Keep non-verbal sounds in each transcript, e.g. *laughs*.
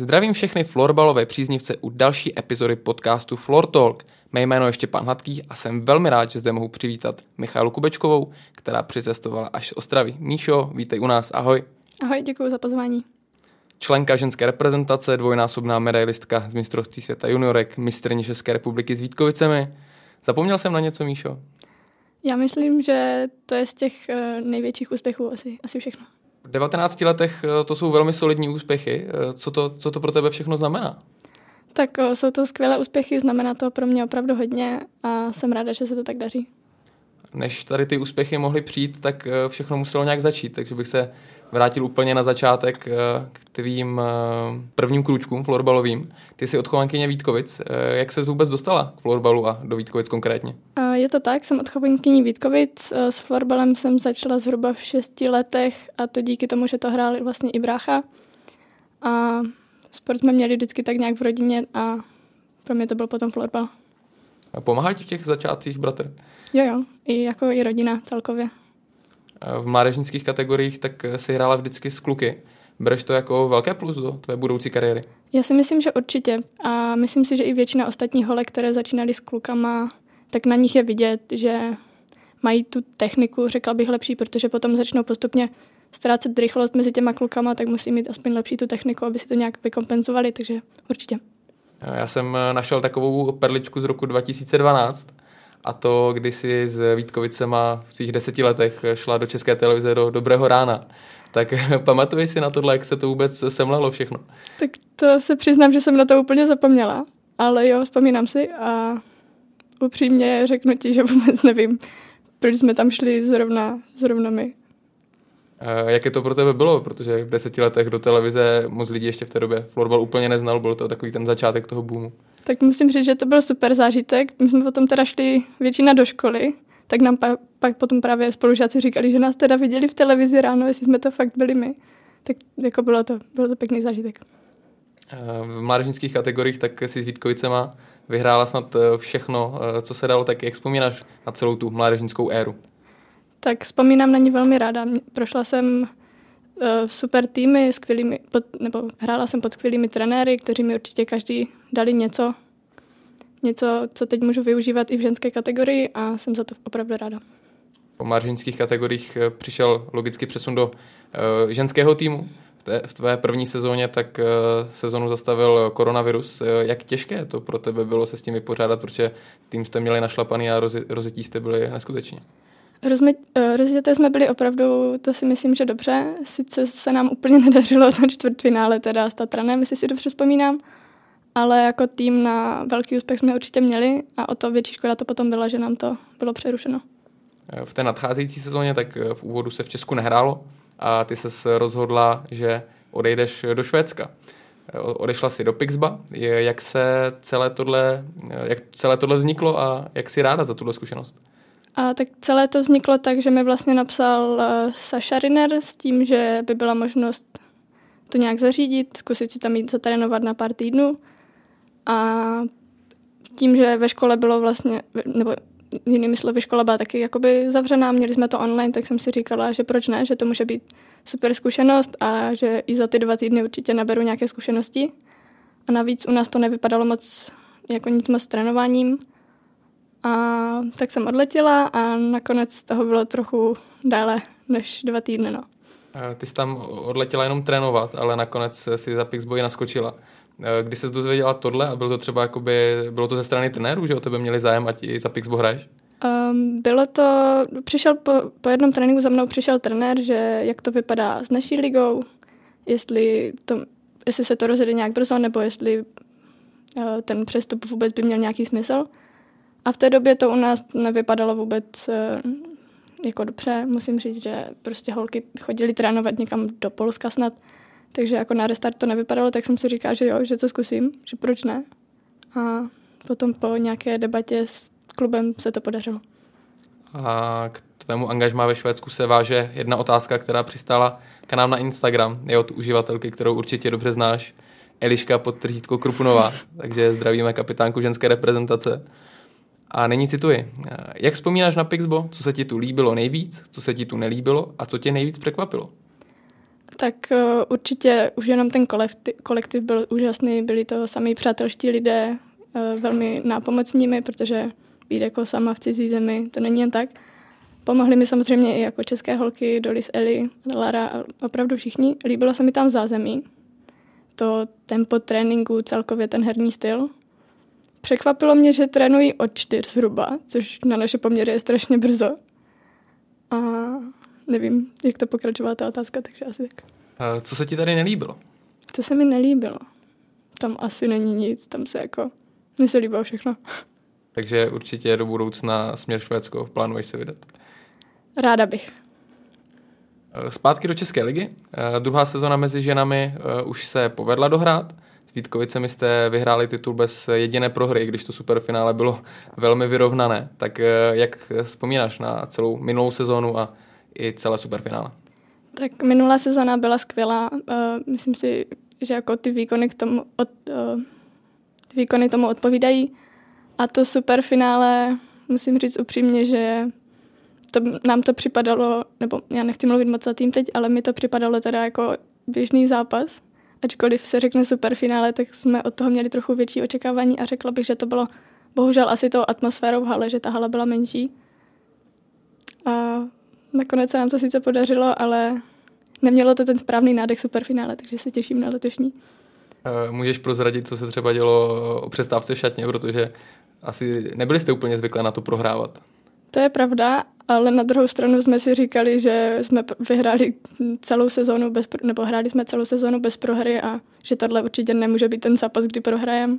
Zdravím všechny florbalové příznivce u další epizody podcastu Floor Talk. Mé jméno je Štěpán Hladký a jsem velmi rád, že zde mohu přivítat Michalu Kubečkovou, která přicestovala až z Ostravy. Míšo, vítej u nás, ahoj. Ahoj, děkuji za pozvání. Členka ženské reprezentace, dvojnásobná medailistka z mistrovství světa juniorek, mistrně České republiky s Vítkovicemi. Zapomněl jsem na něco, Míšo? Já myslím, že to je z těch uh, největších úspěchů asi, asi všechno. V 19 letech eh, to jsou velmi solidní úspěchy. Eh, co to, co to pro tebe všechno znamená? Tak uh, jsou to skvělé úspěchy, znamená to pro mě opravdu hodně a jsem ráda, že se to tak daří. Než tady ty úspěchy mohly přijít, tak všechno muselo nějak začít, takže bych se vrátil úplně na začátek k tvým prvním krůčkům florbalovým. Ty jsi odchovankyně Vítkovic. Jak se vůbec dostala k florbalu a do Vítkovic konkrétně? Je to tak, jsem odchovankyní Vítkovic. S florbalem jsem začala zhruba v šesti letech a to díky tomu, že to hrál vlastně i brácha. A sport jsme měli vždycky tak nějak v rodině a pro mě to byl potom florbal. A pomáhal ti v těch začátcích bratr? Jo, jo, i jako i rodina celkově. V mládežnických kategoriích tak si hrála vždycky s kluky. Bereš to jako velké plus do tvé budoucí kariéry? Já si myslím, že určitě. A myslím si, že i většina ostatních holek, které začínaly s klukama, tak na nich je vidět, že mají tu techniku, řekla bych, lepší, protože potom začnou postupně ztrácet rychlost mezi těma klukama, tak musí mít aspoň lepší tu techniku, aby si to nějak vykompenzovali, takže určitě. Já jsem našel takovou perličku z roku 2012 a to, kdy si s Vítkovicema v svých deseti letech šla do České televize do Dobrého rána. Tak *laughs* pamatuješ si na tohle, jak se to vůbec semlelo všechno? Tak to se přiznám, že jsem na to úplně zapomněla, ale jo, vzpomínám si a upřímně řeknu ti, že *laughs* vůbec nevím, proč jsme tam šli zrovna, zrovna my. Uh, jaké to pro tebe bylo? Protože v deseti letech do televize moc lidí ještě v té době florbal úplně neznal, byl to takový ten začátek toho boomu. Tak musím říct, že to byl super zážitek. My jsme potom teda šli většina do školy, tak nám pa, pak potom právě spolužáci říkali, že nás teda viděli v televizi ráno, jestli jsme to fakt byli my. Tak jako bylo to, bylo to pěkný zážitek. Uh, v mládežnických kategoriích tak si s Vítkovicema vyhrála snad eh, všechno, eh, co se dalo, tak jak vzpomínáš na celou tu mládežnickou éru? Tak vzpomínám na ní velmi ráda. Prošla jsem super týmy, skvělými, pod, nebo hrála jsem pod skvělými trenéry, kteří mi určitě každý dali něco, něco, co teď můžu využívat i v ženské kategorii a jsem za to opravdu ráda. Po mládežnických kategoriích přišel logicky přesun do uh, ženského týmu té, v tvé první sezóně, tak uh, sezonu zastavil koronavirus. Uh, jak těžké to pro tebe bylo se s tím vypořádat, protože tým jste měli našlapaný a rozjetí jste byli neskuteční? Rozmi, uh, rozjeté jsme byli opravdu, to si myslím, že dobře. Sice se nám úplně nedařilo na čtvrtfinále teda s Tatranem, jestli si dobře vzpomínám, ale jako tým na velký úspěch jsme určitě měli a o to větší škoda to potom byla, že nám to bylo přerušeno. V té nadcházející sezóně tak v úvodu se v Česku nehrálo a ty se rozhodla, že odejdeš do Švédska. Odešla si do Pixba. Jak se celé tohle, jak celé tohle vzniklo a jak si ráda za tuhle zkušenost? A tak celé to vzniklo tak, že mi vlastně napsal uh, Saša Riner s tím, že by byla možnost to nějak zařídit, zkusit si tam jít zatrénovat na pár týdnů. A tím, že ve škole bylo vlastně, nebo jinými slovy, škola byla taky jakoby zavřená, měli jsme to online, tak jsem si říkala, že proč ne, že to může být super zkušenost a že i za ty dva týdny určitě naberu nějaké zkušenosti. A navíc u nás to nevypadalo moc jako nic moc s trénováním. A tak jsem odletěla a nakonec toho bylo trochu déle než dva týdny. No. Ty jsi tam odletěla jenom trénovat, ale nakonec si za Pixboy naskočila. Kdy se dozvěděla tohle a bylo to třeba jakoby, bylo to ze strany trenérů, že o tebe měli zájem, ať i za Pixbo hraješ? Um, bylo to, přišel po, po jednom tréninku za mnou přišel trenér, že jak to vypadá s naší ligou, jestli, to, jestli se to rozjede nějak brzo, nebo jestli uh, ten přestup vůbec by měl nějaký smysl. A v té době to u nás nevypadalo vůbec uh, jako dobře. Musím říct, že prostě holky chodili trénovat někam do Polska snad, takže jako na restart to nevypadalo, tak jsem si říkala, že jo, že to zkusím, že proč ne. A potom po nějaké debatě s klubem se to podařilo. A k tvému angažmá ve Švédsku se váže jedna otázka, která přistála k nám na Instagram. Je od uživatelky, kterou určitě dobře znáš. Eliška pod Krupunová. Takže zdravíme kapitánku ženské reprezentace. A nyní cituji. Jak vzpomínáš na Pixbo? Co se ti tu líbilo nejvíc? Co se ti tu nelíbilo? A co tě nejvíc překvapilo? Tak uh, určitě už jenom ten kolektiv, kolektiv byl úžasný, byli to sami přátelští lidé, uh, velmi nápomocními, protože být jako sama v cizí zemi, to není jen tak. Pomohli mi samozřejmě i jako české holky, Dolis Eli, Lara, opravdu všichni. Líbilo se mi tam zázemí, to tempo tréninku, celkově ten herní styl. Překvapilo mě, že trénují od čtyř zhruba, což na naše poměry je strašně brzo. A nevím, jak to pokračovala ta otázka, takže asi tak. Co se ti tady nelíbilo? Co se mi nelíbilo? Tam asi není nic, tam se jako, mně se líbilo všechno. *laughs* Takže určitě do budoucna směr Švédsko plánuješ se vydat? Ráda bych. Zpátky do České ligy. Druhá sezona mezi ženami už se povedla dohrát. S Vítkovicemi jste vyhráli titul bez jediné prohry, když to superfinále bylo velmi vyrovnané. Tak jak vzpomínáš na celou minulou sezónu a i celé superfinále? Tak minulá sezona byla skvělá. Uh, myslím si, že jako ty výkony, k tomu od, uh, ty výkony tomu odpovídají. A to superfinále, musím říct upřímně, že to, nám to připadalo, nebo já nechci mluvit moc za tým teď, ale mi to připadalo teda jako běžný zápas. Ačkoliv se řekne superfinále, tak jsme od toho měli trochu větší očekávání a řekla bych, že to bylo bohužel asi tou atmosférou v hale, že ta hala byla menší. A nakonec se nám to sice podařilo, ale nemělo to ten správný nádech superfinále, takže se těším na letošní. Můžeš prozradit, co se třeba dělo o přestávce v šatně, protože asi nebyli jste úplně zvyklé na to prohrávat. To je pravda, ale na druhou stranu jsme si říkali, že jsme vyhráli celou sezónu bez, nebo hráli jsme celou sezónu bez prohry a že tohle určitě nemůže být ten zápas, kdy prohrajem.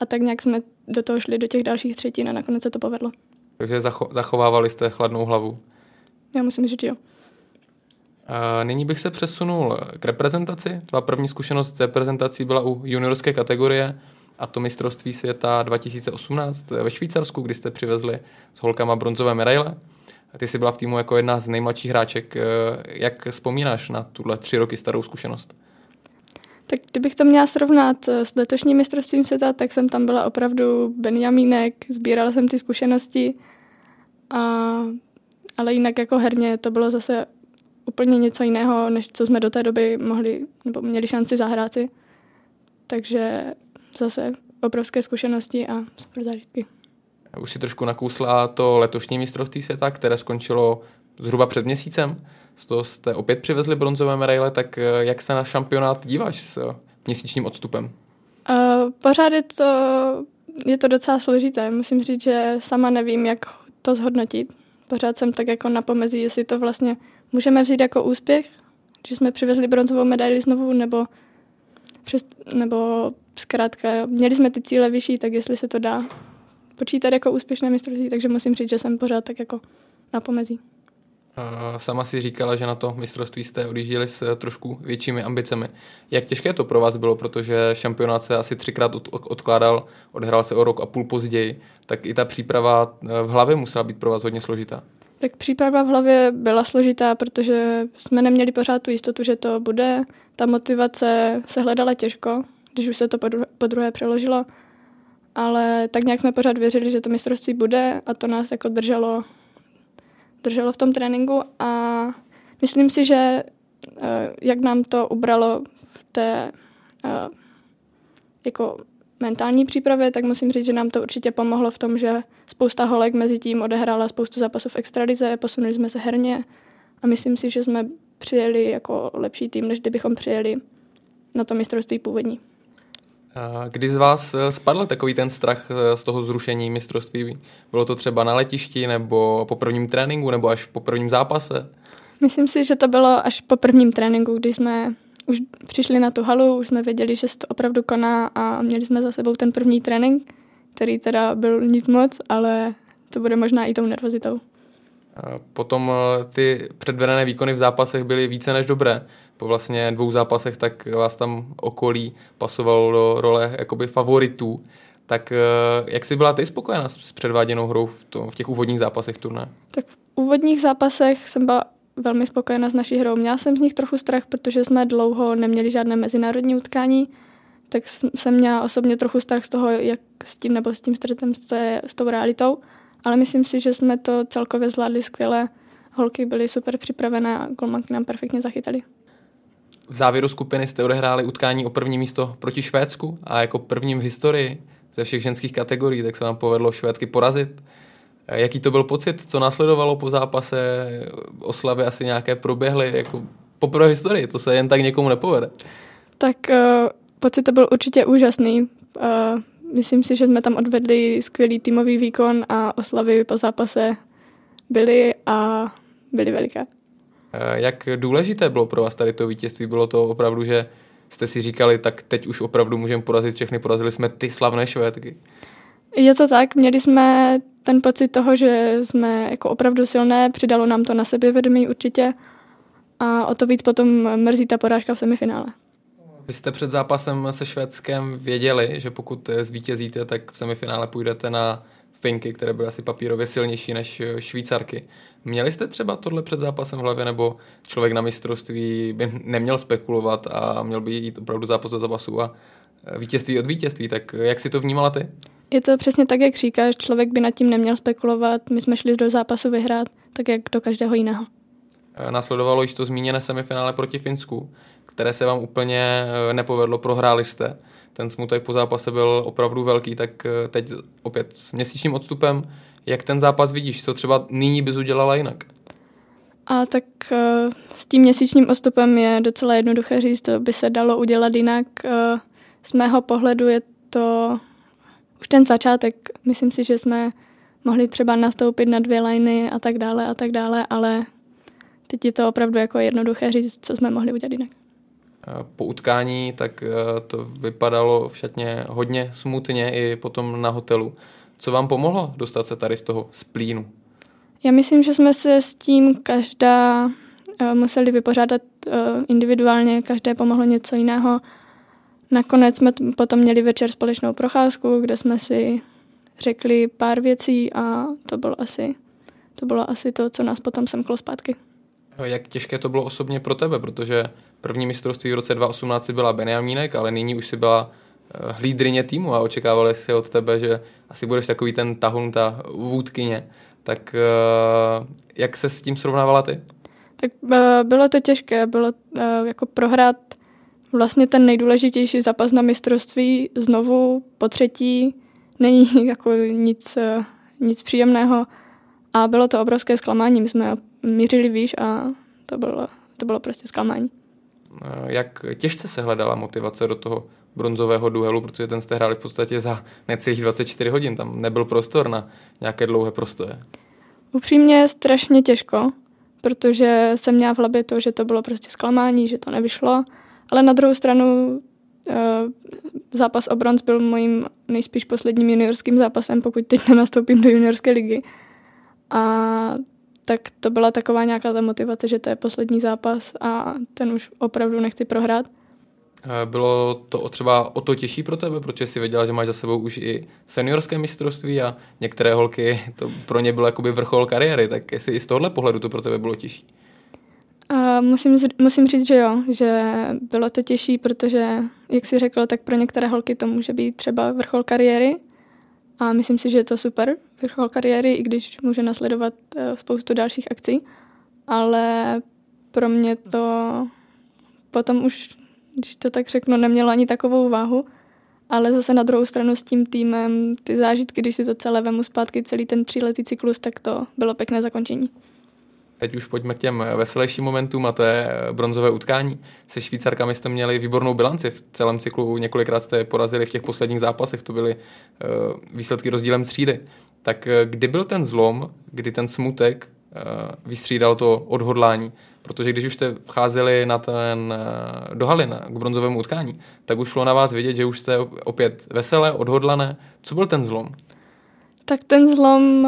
A tak nějak jsme do toho šli do těch dalších třetin a nakonec se to povedlo. Takže zacho- zachovávali jste chladnou hlavu. Já musím říct, jo. A nyní bych se přesunul k reprezentaci. Tvá první zkušenost s reprezentací byla u juniorské kategorie a to mistrovství světa 2018 ve Švýcarsku, kdy jste přivezli s holkama bronzové medaile. Ty jsi byla v týmu jako jedna z nejmladších hráček. Jak vzpomínáš na tuhle tři roky starou zkušenost? Tak kdybych to měla srovnat s letošním mistrovstvím světa, tak jsem tam byla opravdu Benjamínek, sbírala jsem ty zkušenosti, a, ale jinak jako herně to bylo zase úplně něco jiného, než co jsme do té doby mohli, nebo měli šanci zahrát si. Takže zase obrovské zkušenosti a super zážitky. Už si trošku nakousla to letošní mistrovství světa, které skončilo zhruba před měsícem. Z toho jste opět přivezli bronzové medaile, tak eh, jak se na šampionát díváš s měsíčním odstupem? Uh, pořád je to, je to docela složité. Musím říct, že sama nevím, jak to zhodnotit. Pořád jsem tak jako na pomezí, jestli to vlastně můžeme vzít jako úspěch, že jsme přivezli bronzovou medaili znovu, nebo, přes, nebo zkrátka měli jsme ty cíle vyšší, tak jestli se to dá počítat jako úspěšné mistrovství, takže musím říct, že jsem pořád tak jako na pomezí. Sama si říkala, že na to mistrovství jste odjížděli s trošku většími ambicemi. Jak těžké to pro vás bylo, protože šampionát se asi třikrát od, odkládal, odhrál se o rok a půl později, tak i ta příprava v hlavě musela být pro vás hodně složitá. Tak příprava v hlavě byla složitá, protože jsme neměli pořád tu jistotu, že to bude. Ta motivace se hledala těžko, když už se to po druhé přeložilo. Ale tak nějak jsme pořád věřili, že to mistrovství bude a to nás jako drželo, drželo v tom tréninku a myslím si, že eh, jak nám to ubralo v té eh, jako mentální přípravě, tak musím říct, že nám to určitě pomohlo v tom, že spousta holek mezi tím odehrála spoustu zápasů v extralize, posunuli jsme se herně a myslím si, že jsme přijeli jako lepší tým, než kdybychom přijeli na to mistrovství původní. Kdy z vás eh, spadl takový ten strach eh, z toho zrušení mistrovství? Bylo to třeba na letišti, nebo po prvním tréninku, nebo až po prvním zápase? Myslím si, že to bylo až po prvním tréninku, kdy jsme už přišli na tu halu, už jsme věděli, že se to opravdu koná a měli jsme za sebou ten první trénink, který teda byl nic moc, ale to bude možná i tou nervozitou. Potom eh, ty předvedené výkony v zápasech byly více než dobré. Po vlastně dvou zápasech tak vás tam okolí pasovalo do role jakoby favoritů. Tak eh, jak jsi byla ty spokojená s předváděnou hrou v, tom, v těch úvodních zápasech turné? Tak v úvodních zápasech jsem byla velmi spokojená s naší hrou. Měla jsem z nich trochu strach, protože jsme dlouho neměli žádné mezinárodní utkání, tak jsem měla osobně trochu strach z toho, jak s tím nebo s tím stretem s, s tou realitou ale myslím si, že jsme to celkově zvládli skvěle. Holky byly super připravené a golmanky nám perfektně zachytali. V závěru skupiny jste odehráli utkání o první místo proti Švédsku a jako prvním v historii ze všech ženských kategorií, tak se vám povedlo Švédky porazit. Jaký to byl pocit? Co následovalo po zápase? Oslavy asi nějaké proběhly? Jako poprvé v historii, to se jen tak někomu nepovede. Tak uh, pocit to byl určitě úžasný. Uh, myslím si, že jsme tam odvedli skvělý týmový výkon a oslavy po zápase byly a byly veliké. Jak důležité bylo pro vás tady to vítězství? Bylo to opravdu, že jste si říkali, tak teď už opravdu můžeme porazit všechny, porazili jsme ty slavné švédky? Je to tak, měli jsme ten pocit toho, že jsme jako opravdu silné, přidalo nám to na sebevědomí určitě a o to víc potom mrzí ta porážka v semifinále. Vy jste před zápasem se Švédskem věděli, že pokud zvítězíte, tak v semifinále půjdete na Finky, které byly asi papírově silnější než Švýcarky. Měli jste třeba tohle před zápasem v hlavě, nebo člověk na mistrovství by neměl spekulovat a měl by jít opravdu zápas do zápasu a vítězství od vítězství, tak jak si to vnímala ty? Je to přesně tak, jak říkáš, člověk by nad tím neměl spekulovat, my jsme šli do zápasu vyhrát, tak jak do každého jiného. Následovalo již to zmíněné semifinále proti Finsku, které se vám úplně eh, nepovedlo, prohráli jste. Ten smutek po zápase byl opravdu velký, tak eh, teď opět s měsíčním odstupem, jak ten zápas vidíš, co třeba nyní bys udělala jinak? A tak s tím měsíčním odstupem je docela jednoduché říct, to by se dalo udělat jinak. Z mého pohledu je to už ten začátek. Myslím si, že jsme mohli třeba nastoupit na dvě liny a tak dále a tak dále, ale teď je to opravdu jako jednoduché říct, co jsme mohli udělat jinak. Po utkání tak eh, to vypadalo v šatně hodně smutně i potom na hotelu. Co vám pomohlo dostat se tady z toho splínu? Já myslím, že jsme se s tím každá eh, museli vypořádat eh, individuálně, každé pomohlo něco jiného. Nakonec jsme potom měli večer společnou procházku, kde jsme si řekli pár věcí a to bylo asi to, bylo asi to co nás potom semklo zpátky. Jak těžké to bylo osobně pro tebe, protože první mistrovství v roce 2018 byla Benjamínek, ale nyní už si byla eh, hlídrině týmu a očekávali si od tebe, že asi budeš takový ten tahun, ta vůdkyně. Tak eh, jak se s tím srovnávala ty? Tak eh, bylo to těžké, bylo jako prohrát vlastně ten nejdůležitější zápas na mistrovství znovu po třetí není *laughs* jako nic, nic příjemného a bylo to obrovské zklamání. My jsme mířili výš a to bylo, to bylo prostě zklamání. Jak těžce se hledala motivace do toho bronzového duelu, protože ten jste hráli v podstatě za necelých 24 hodin, tam nebyl prostor na nějaké dlouhé prostoje. Upřímně strašně těžko, protože jsem měla v hlavě to, že to bylo prostě zklamání, že to nevyšlo, ale na druhou stranu eh, zápas o bronz byl mojím nejspíš posledním juniorským zápasem, pokud teď nenastoupím do juniorské ligy. A tak to byla taková nějaká ta motivace, že to je poslední zápas a ten už opravdu nechci prohrát. Eh, bylo to třeba o to těžší pro tebe, protože jsi věděla, že máš za sebou už i seniorské mistrovství a některé holky, to pro ně bylo jakoby vrchol kariéry, tak jestli i z tohohle pohledu to pro tebe bylo těžší? A musím, musím říct, že jo, že bylo to těžší, protože, jak jsi řekl, tak pro některé holky to může být třeba vrchol kariéry. A myslím si, že je to super, vrchol kariéry, i když může nasledovat eh, spoustu dalších akcí, ale pro mě to potom už, když to tak řeknu, nemělo ani takovou váhu, ale zase na druhou stranu s tím týmem ty zážitky, když si to celé vemu zpátky, celý ten tříletý cyklus, tak to bylo pěkné zakončení. Teď už pojďme k těm veselějším momentům a to je bronzové utkání. Se Švýcarkami jste měli výbornou bilanci v celém cyklu, několikrát jste porazili v těch posledních zápasech, to byly uh, výsledky rozdílem třídy. Tak uh, kdy byl ten zlom, kdy ten smutek uh, vystřídal to odhodlání? Protože když už jste vcházeli na ten, do Halina k bronzovému utkání, tak už šlo na vás vidět, že už jste opět veselé, odhodlané. Co byl ten zlom? Tak ten zlom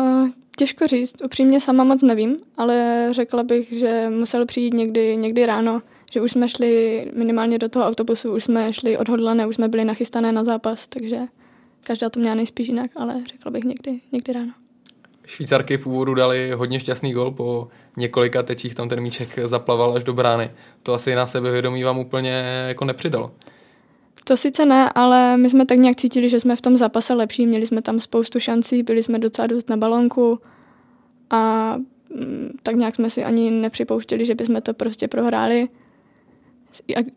Těžko říct, upřímně sama moc nevím, ale řekla bych, že musel přijít někdy, někdy ráno, že už jsme šli minimálně do toho autobusu, už jsme šli odhodlané, už jsme byli nachystané na zápas, takže každá to měla nejspíš jinak, ale řekla bych někdy, někdy ráno. Švýcarky v úvodu dali hodně šťastný gol, po několika tečích tam ten míček zaplaval až do brány. To asi na sebevědomí vám úplně jako nepřidalo. To sice ne, ale my jsme tak nějak cítili, že jsme v tom zápase lepší, měli jsme tam spoustu šancí, byli jsme docela dost na balonku a mm, tak nějak jsme si ani nepřipouštěli, že bychom to prostě prohráli.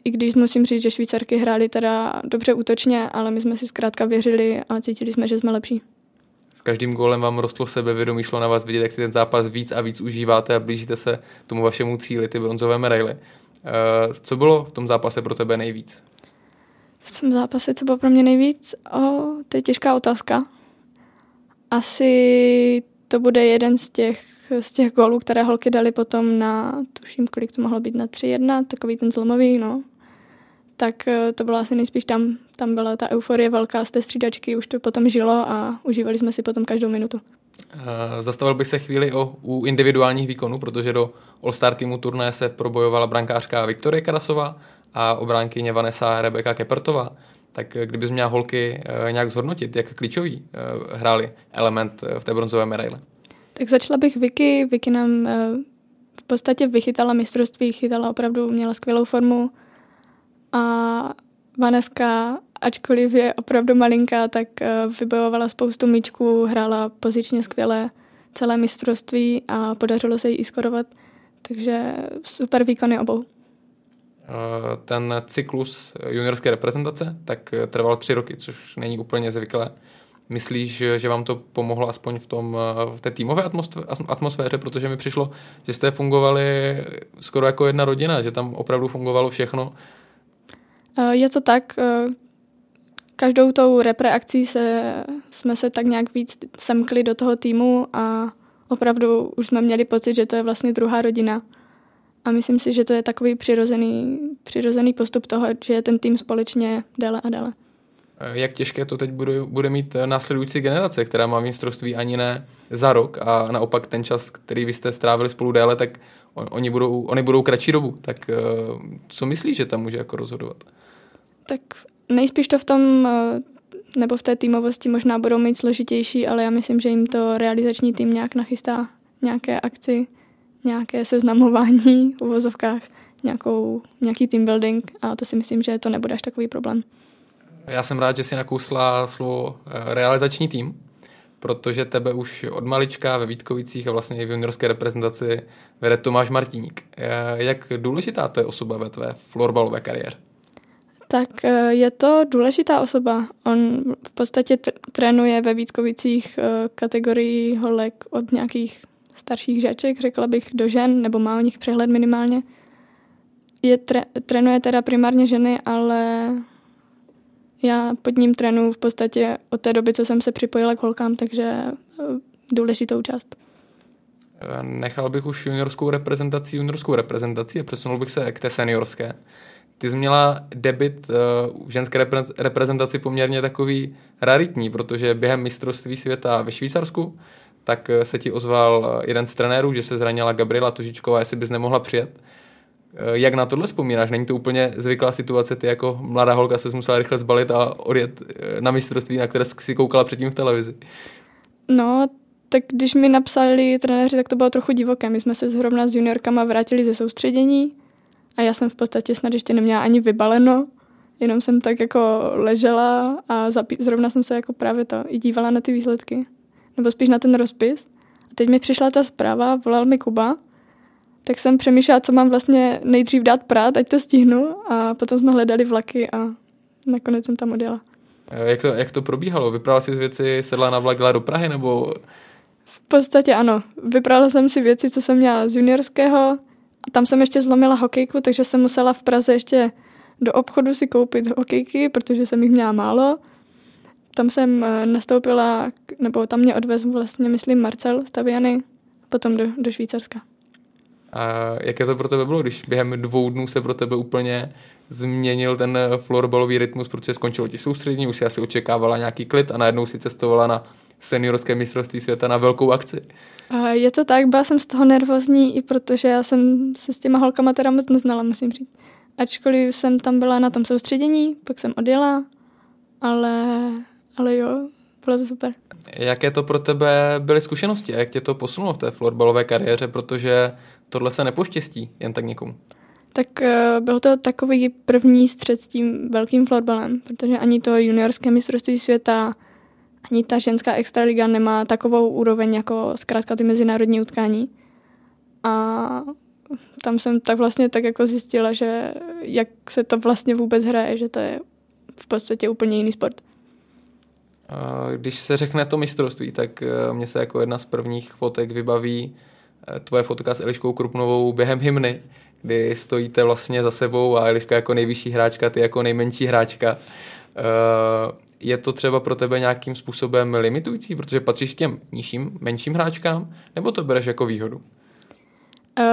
i když musím říct, že Švýcarky hrály teda dobře útočně, ale my jsme si zkrátka věřili a cítili jsme, že jsme lepší. S každým gólem vám rostlo sebevědomí, šlo na vás vidět, jak si ten zápas víc a víc užíváte a blížíte se tomu vašemu cíli, ty bronzové medaily. Eh, co bylo v tom zápase pro tebe nejvíc? V tom zápase, co bylo pro mě nejvíc? O, to je těžká otázka. Asi to bude jeden z těch, z těch gólů, které holky dali potom na, tuším, kolik to mohlo být, na 3-1, takový ten zlomový, no. Tak eh, to bylo asi nejspíš tam, tam byla ta euforie velká z té střídačky, už to potom žilo a užívali jsme si potom každou minutu. Eh, zastavil bych se chvíli o, u individuálních výkonů, protože do All-Star týmu turné se probojovala brankářka Viktorie Karasová a obránkyně Vanessa Rebeka Kepertová. Tak eh, kdybys měla holky eh, nějak zhodnotit, jak klíčový hráli element v té bronzové medaile? Tak začala bych Vicky. Vicky nám v podstatě vychytala mistrovství, chytala opravdu, měla skvělou formu a Vaneska ačkoliv je opravdu malinká, tak eh, vybojovala spoustu míčků, hrála pozičně skvěle celé mistrovství a podařilo se jí i skorovat. Takže super výkony obou. Eh, ten cyklus juniorské reprezentace tak eh, trval tři roky, což není úplně zvyklé. Myslíš, že vám to pomohlo aspoň v, tom, v té týmové atmosféře, protože mi přišlo, že jste fungovali skoro jako jedna rodina, že tam opravdu fungovalo všechno. Je to tak, každou tou repreakcí se, jsme se tak nějak víc semkli do toho týmu a opravdu už jsme měli pocit, že to je vlastně druhá rodina. A myslím si, že to je takový přirozený, přirozený postup toho, že je ten tým společně déle a déle. Jak těžké to teď bude, bude mít následující generace, která má mistrovství ani ne za rok a naopak ten čas, který vy jste strávili spolu déle, tak oni budou, oni budou kratší dobu. Tak eh, co myslíš, že tam může jako rozhodovat? Tak nejspíš to v tom, eh, nebo v té týmovosti možná budou mít složitější, ale já myslím, že jim to realizační tým nějak nachystá nějaké akci, nějaké seznamování v uvozovkách, nějakou, nějaký team building a to si myslím, že to nebude až takový problém. Já jsem rád, že si nakousla slovo eh, realizační tým, protože tebe už od malička ve Vítkovicích a vlastně i v juniorské reprezentaci vede Tomáš Martíník. Eh, jak důležitá to je osoba ve tvé florbalové kariéře? Tak eh, je to důležitá osoba. On v podstatě trénuje ve Vítkovicích kategorii holek od nějakých starších žaček, řekla bych, do žen, nebo má o nich přehled minimálně. Je tre- trénuje teda primárně ženy, ale já pod ním trénuji v podstatě od té doby, co jsem se připojila k holkám, takže eh, důležitou část. Nechal bych už juniorskou reprezentaci juniorskou reprezentaci a přesunul bych se k té seniorské. Ty jsi měla debit uh, v ženské repre- reprezentaci poměrně takový raritní, protože během mistrovství světa ve Švýcarsku tak uh, se ti ozval jeden z trenérů, že se zranila Gabriela Tožičková, jestli bys nemohla přijet. Uh, jak na tohle vzpomínáš? Není to úplně zvyklá situace, ty jako mladá holka se musela rychle zbalit a odjet na mistrovství, na které si koukala předtím v televizi. No, tak když mi napsali trenéři, tak to bylo trochu divoké. My jsme se zrovna s juniorkama vrátili ze soustředění, a já jsem v podstatě snad ještě neměla ani vybaleno, jenom jsem tak jako ležela a zapí- zrovna jsem se jako právě to i dívala na ty výsledky, nebo spíš na ten rozpis. A teď mi přišla ta zpráva, volal mi Kuba, tak jsem přemýšlela, co mám vlastně nejdřív dát prát, ať to stihnu a potom jsme hledali vlaky a nakonec jsem tam odjela. Jak to, jak to probíhalo? Vyprala si z věci, sedla na vlak, do Prahy nebo... V podstatě ano. Vyprala jsem si věci, co jsem měla z juniorského, a tam jsem ještě zlomila hokejku, takže jsem musela v Praze ještě do obchodu si koupit hokejky, protože jsem jich měla málo. Tam jsem eh, nastoupila, nebo tam mě odvezl vlastně, myslím, Marcel Staviany, potom do, do Švýcarska. A jaké to pro tebe bylo, když během dvou dnů se pro tebe úplně změnil ten florbalový rytmus, protože skončilo ti soustředění, už si asi očekávala nějaký klid a najednou si cestovala na seniorské mistrovství světa na velkou akci. Je to tak, byla jsem z toho nervózní, i protože já jsem se s těma holkama teda moc neznala, musím říct. Ačkoliv jsem tam byla na tom soustředění, pak jsem odjela, ale, ale jo, bylo to super. Jaké to pro tebe byly zkušenosti a jak tě to posunulo v té florbalové kariéře, protože tohle se nepoštěstí jen tak někomu? Tak uh, byl to takový první střed s tím velkým florbalem, protože ani to juniorské mistrovství světa ani ta ženská extraliga nemá takovou úroveň jako zkrátka ty mezinárodní utkání. A tam jsem tak vlastně tak jako zjistila, že jak se to vlastně vůbec hraje, že to je v podstatě úplně jiný sport. Když se řekne to mistrovství, tak eh, mně se jako jedna z prvních fotek vybaví eh, tvoje fotka s Eliškou Krupnovou během hymny, kdy stojíte vlastně za sebou a Eliška jako nejvyšší hráčka, ty jako nejmenší hráčka. Eh, je to třeba pro tebe nějakým způsobem limitující, protože patříš k těm nižším, menším hráčkám, nebo to bereš jako výhodu?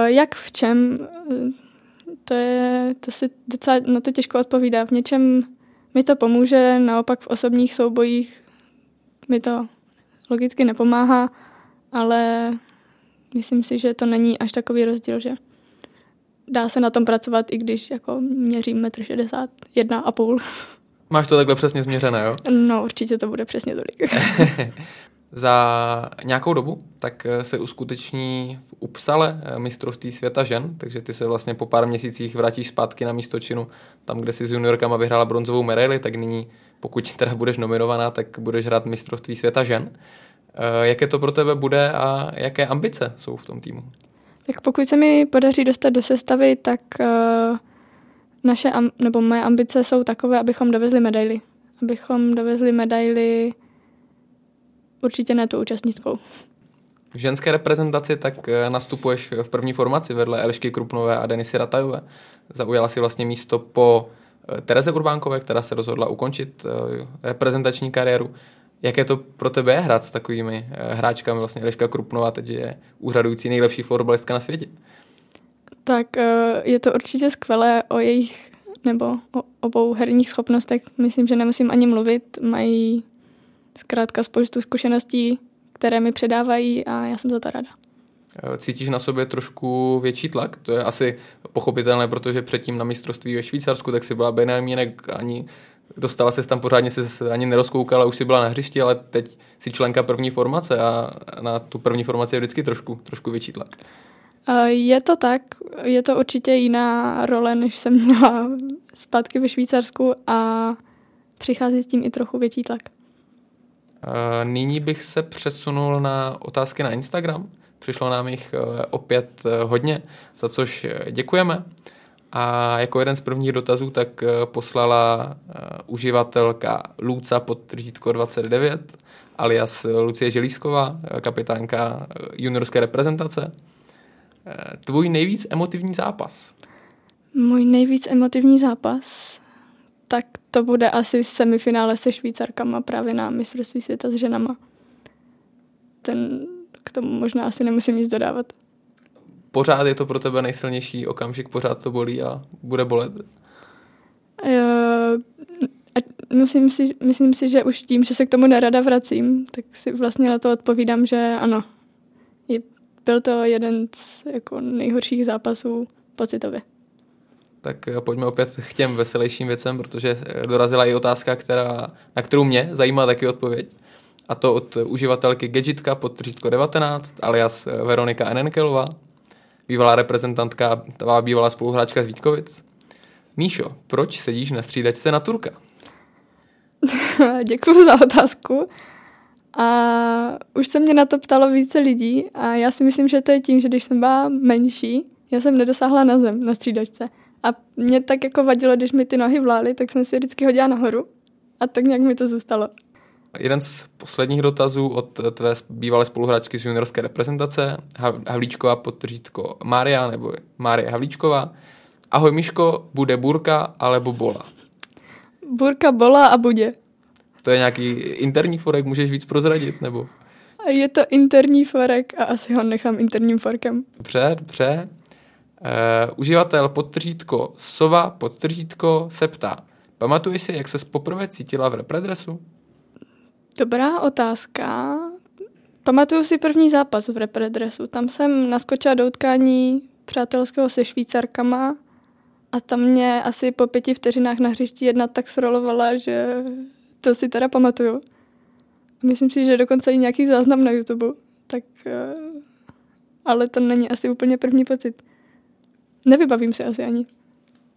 Jak v čem? To je, to si docela na to těžko odpovídá. V něčem mi to pomůže, naopak v osobních soubojích mi to logicky nepomáhá, ale myslím si, že to není až takový rozdíl, že dá se na tom pracovat, i když jako měřím 1,61 m a půl. *laughs* Máš to takhle přesně změřené, jo? No, určitě to bude přesně tolik. *laughs* Za nějakou dobu tak se uskuteční v Upsale mistrovství světa žen, takže ty se vlastně po pár měsících vrátíš zpátky na místo činu, tam, kde si s juniorkama vyhrála bronzovou medaili, tak nyní pokud *laughs* teda budeš nominovaná, tak budeš hrát mistrovství světa žen. Eh, jaké to pro tebe bude a jaké ambice jsou v tom týmu? Tak pokud se mi podaří dostat do sestavy, tak uh, naše, nebo moje ambice jsou takové, abychom dovezli medaily. Abychom dovezli medaily určitě ne tu účastnickou. V ženské reprezentaci tak eh, nastupuješ v první formaci vedle Elišky Krupnové a Denisy Ratajové. Zaujala si vlastně místo po Eh, Tereze Urbánkové, která se rozhodla ukončit eh, reprezentační kariéru. Jaké to pro tebe je hrát s takovými eh, hráčkami? Vlastně Eliška Krupnová teď je úřadující nejlepší florbalistka na světě. Tak je to určitě skvělé o jejich nebo o obou herních schopnostech. Myslím, že nemusím ani mluvit. Mají zkrátka spoustu zkušeností, které mi předávají a já jsem za to ráda. Eh, cítíš na sobě trošku větší tlak? To je asi pochopitelné, protože předtím na mistrovství ve Švýcarsku tak si byla Benjamínek ani dostala se tam pořádně, se ani nerozkoukala, už si byla na hřišti, ale teď si členka první formace a na tu první formaci je vždycky trošku, trošku větší tlak. Eh, je to tak, je to určitě jiná role, než jsem *laughs* měla zpátky ve Švýcarsku a přichází s tím i trochu větší tlak. Eh, nyní bych se přesunul na otázky na Instagram. Přišlo nám jich eh, opět eh, hodně, za což eh, děkujeme. A jako jeden z prvních dotazů tak poslala uživatelka Luca pod tržítko 29, alias Lucie Želísková, kapitánka juniorské reprezentace. Tvůj nejvíc emotivní zápas? Můj nejvíc emotivní zápas? Tak to bude asi semifinále se Švýcarkama právě na mistrovství světa s ženama. Ten k tomu možná asi nemusím nic dodávat. Pořád je to pro tebe nejsilnější okamžik, pořád to bolí a bude bolet? Uh, myslím, si, myslím si, že už tím, že se k tomu nerada vracím, tak si vlastně na to odpovídám, že ano. Je, byl to jeden z jako nejhorších zápasů pocitově. Tak eh, pojďme opět k těm veselějším věcem, protože eh, dorazila i otázka, která, na kterou mě zajímá taky odpověď a to od uživatelky Gadgetka pod 19 alias Veronika Enenkelová, bývalá reprezentantka, tvá bývalá spoluhráčka z Vítkovic. Míšo, proč sedíš na střídačce na Turka? *laughs* Děkuji za otázku. A už se mě na to ptalo více lidí a já si myslím, že to je tím, že když jsem byla menší, já jsem nedosáhla na zem na střídačce. A mě tak jako vadilo, když mi ty nohy vlály, tak jsem si vždycky hodila nahoru a tak nějak mi to zůstalo. Jeden z posledních dotazů od tvé bývalé spoluhráčky z juniorské reprezentace, Havlíčková podtržítko Mária, nebo Mária Havlíčková. Ahoj Miško, bude burka alebo bola? Burka, bola a bude. To je nějaký interní forek, můžeš víc prozradit, nebo? Je to interní forek a asi ho nechám interním forkem. Dobře, dobře. Uh, uživatel podtržítko Sova podtržítko se ptá, pamatuješ si, jak se poprvé cítila v repredresu? Dobrá otázka. Pamatuju si první zápas v repredresu. Tam jsem naskočila do utkání přátelského se Švýcarkama a tam mě asi po pěti vteřinách na hřišti jedna tak srolovala, že to si teda pamatuju. Myslím si, že dokonce i nějaký záznam na YouTube, tak eh, ale to není asi úplně první pocit. Nevybavím se asi ani.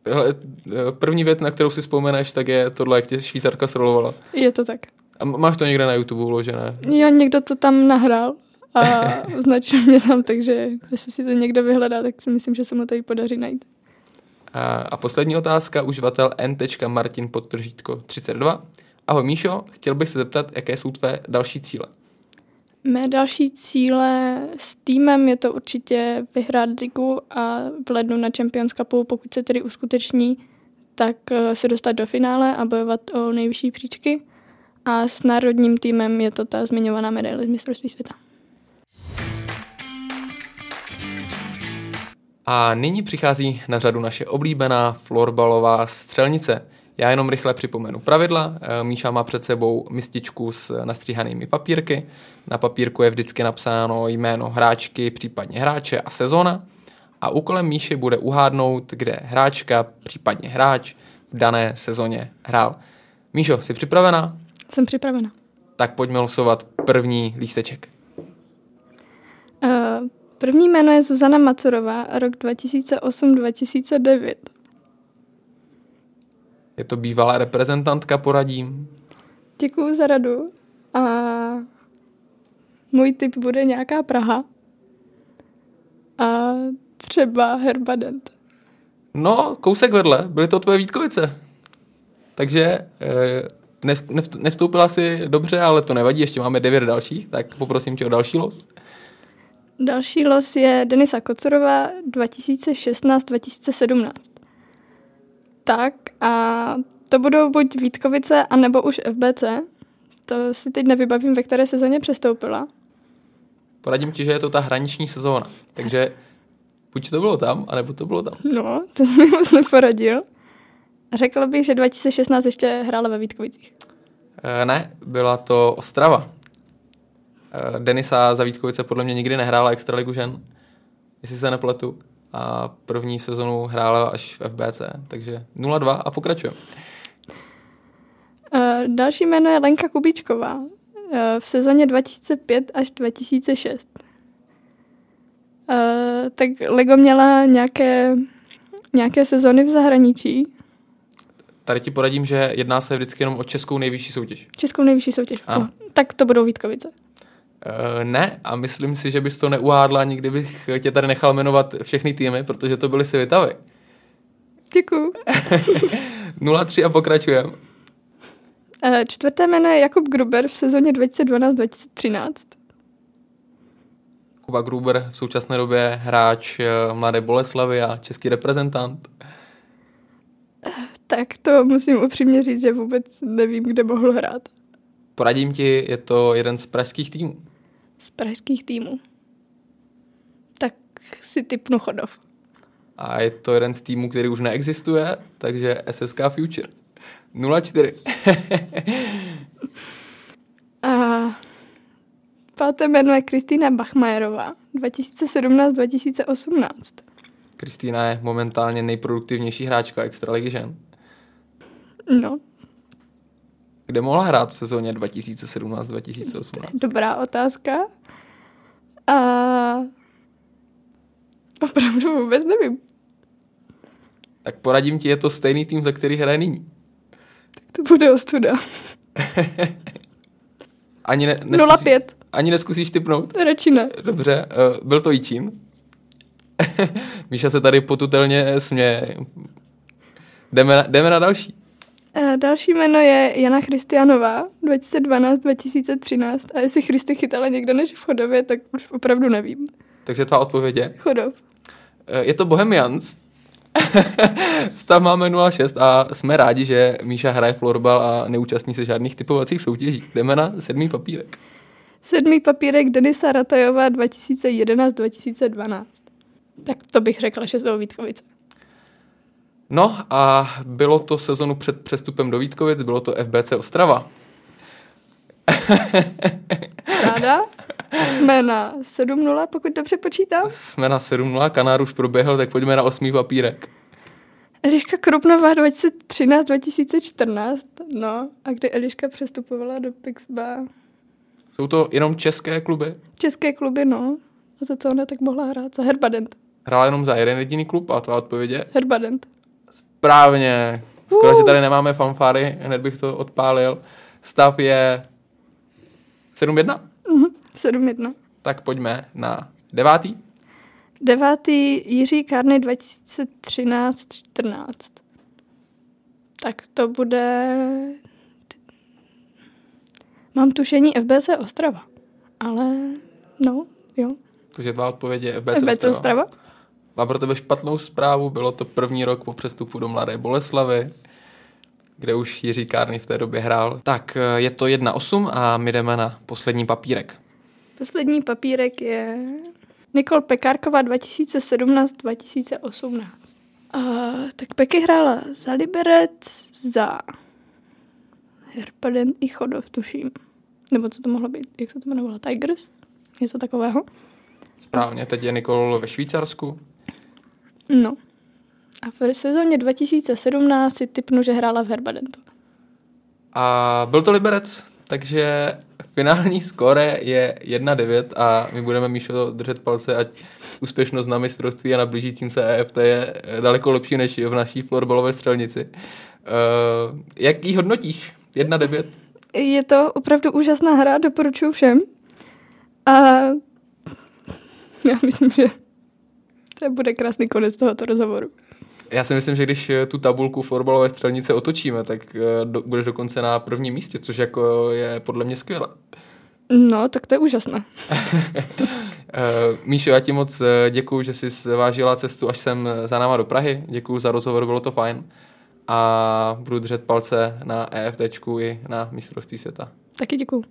Hele, eh, první věc, na kterou si vzpomeneš, tak je tohle, jak tě Švýcarka srolovala. Je to tak. A máš to někde na YouTube uložené? Jo, někdo to tam nahrál a *laughs* označil mě tam, takže jestli si to někdo vyhledá, tak si myslím, že se mu tady podaří najít. A, a poslední otázka, uživatel n.martin podtržítko 32. Ahoj Míšo, chtěl bych se zeptat, jaké jsou tvé další cíle? Mé další cíle s týmem je to určitě vyhrát ligu a v lednu na Champions Cupu, pokud se tedy uskuteční, tak eh, se dostat do finále a bojovat o nejvyšší příčky. A s národním týmem je to ta zmiňovaná medaile z mistrovství světa. A nyní přichází na řadu naše oblíbená florbalová střelnice. Já jenom rychle připomenu pravidla. Eh, Míša má před sebou mističku s nastříhanými papírky. Na papírku je vždycky napsáno jméno hráčky, případně hráče a sezona. A úkolem Míši bude uhádnout, kde hráčka, případně hráč v dané sezóně hrál. Míšo, jsi připravená? Jsem připravena. Tak pojďme losovat první lísteček. Uh, první jméno je Zuzana Macurová, rok 2008-2009. Je to bývalá reprezentantka, poradím. Děkuju za radu. A můj typ bude nějaká Praha. A třeba Herbadent. No, kousek vedle, byly to tvoje Vítkovice. Takže eh, nevstoupila si dobře, ale to nevadí, ještě máme devět dalších, tak poprosím tě o další los. Další los je Denisa Kocorová 2016-2017. Tak a to budou buď Vítkovice, anebo už FBC. To si teď nevybavím, ve které sezóně přestoupila. Poradím ti, že je to ta hraniční sezóna. Takže buď to bylo tam, anebo to bylo tam. No, to jsem mi moc neporadil. Řekla bych, že 2016 ještě hrála ve Vítkovicích. E, ne, byla to Ostrava. E, Denisa za Vítkovice podle mě nikdy nehrála Extraligu žen, jestli se nepletu. A první sezonu hrála až v FBC, takže 0-2 a pokračujeme. Uh, další jméno je Lenka Kubíčková. Uh, v sezóně 2005 až 2006. Uh, tak Lego měla nějaké, nějaké sezony v zahraničí. Tady ti poradím, že jedná se vždycky jenom o českou nejvyšší soutěž. Českou nejvyšší soutěž. Ano. Tak to budou Vítkovice. Uh, ne, a myslím si, že bys to neuhádla, nikdy bych tě tady nechal jmenovat všechny týmy, protože to byly Svitavy. Děkuju. *laughs* 0-3 a pokračujeme. Uh, čtvrté jméno je Jakub Gruber v sezóně 2012-2013. Kuba Gruber v současné době hráč eh, Mladé Boleslavy a český reprezentant. Tak to musím upřímně říct, že vůbec nevím, kde mohl hrát. Poradím ti, je to jeden z pražských týmů. Z pražských týmů. Tak si typnu Chodov. A je to jeden z týmů, který už neexistuje, takže SSK Future. 0-4. *laughs* A páté jméno je Kristýna Bachmajerová, 2017-2018. Kristýna je momentálně nejproduktivnější hráčka Extraligy žen. No. Kde mohla hrát v sezóně 2017-2018? Dobrá otázka. A opravdu vůbec nevím. Tak poradím ti, je to stejný tým, za který hraje nyní. Tak to bude ostuda. *laughs* ani ne, neskusí, 0,5. Ani neskusíš typnout? Radši ne. Dobře, uh, byl to Jičín. *laughs* Míša se tady potutelně směje. Jdeme na, jdeme na další. Další jméno je Jana Christianová, 2012-2013. A jestli Christy chytala někdo než v Chodově, tak už opravdu nevím. Takže tvá odpověď je? Chodov. Uh, je to Bohemians. *laughs* Stav máme 0,6 a jsme rádi, že Míša hraje florbal a neúčastní se žádných typovacích soutěží. Jdeme na sedmý papírek. Sedmý papírek Denisa Ratajová 2011-2012. Tak to bych řekla, že jsou Vítkovice. No a bylo to sezonu před přestupem do Vítkovic, bylo to FBC Ostrava. Ráda? Jsme na 7-0, pokud dobře počítám. Jsme na 7-0, Kanár už proběhl, tak pojďme na osmý papírek. Eliška Krupnová 2013-2014, no a kdy Eliška přestupovala do Pixba? Jsou to jenom české kluby? České kluby, no. A za co ona tak mohla hrát? Za Herbadent. Hrála jenom za jeden jediný klub a tvá odpověď je? Herbadent. Správně. Skoro si tady nemáme fanfary, hned bych to odpálil. Stav je 7-1? Mhm, 7-1. Tak pojďme na devátý. Devátý Jiří Kárny 2013-14. Tak to bude... Mám tušení FBC Ostrava, ale no, jo. Takže dva odpovědi je FBC, FBC Ostrava. Ostrava. Mám pro tebe špatnou zprávu, bylo to první rok po přestupu do Mladé Boleslavy, kde už Jiří Kárny v té době hrál. Tak eh, je to 1-8 a my jdeme na poslední papírek. Poslední papírek je Nikol Pekárková 2017-2018. Uh, tak Peky hrála za Liberec, za Herpaden i Chodov, tuším. Nebo co to mohlo být? Jak se to jmenovalo? Tigers? Něco takového? Správně, teď je Nikol ve Švýcarsku. No. A v sezóně 2017 si typnu, že hrála v Herbadentu. A byl to Liberec, takže finální skóre je 1-9 a my budeme Míšo držet palce, ať úspěšnost na mistrovství a na blížícím se EFT je daleko lepší než v naší florbalové střelnici. Uh, jak ji hodnotíš? 1-9? Je to opravdu úžasná hra, doporučuji všem. A já myslím, že *laughs* to bude krásný konec tohoto rozhovoru. Já si myslím, že když tu tabulku florbalové střelnice otočíme, tak do, budeš dokonce na prvním místě, což jako je podle mě skvělé. No, tak to je úžasné. *laughs* Míšo, já ti moc děkuju, že jsi zvážila cestu až sem za náma do Prahy. Děkuju za rozhovor, bylo to fajn. A budu držet palce na EFTčku i na mistrovství světa. Taky děkuju.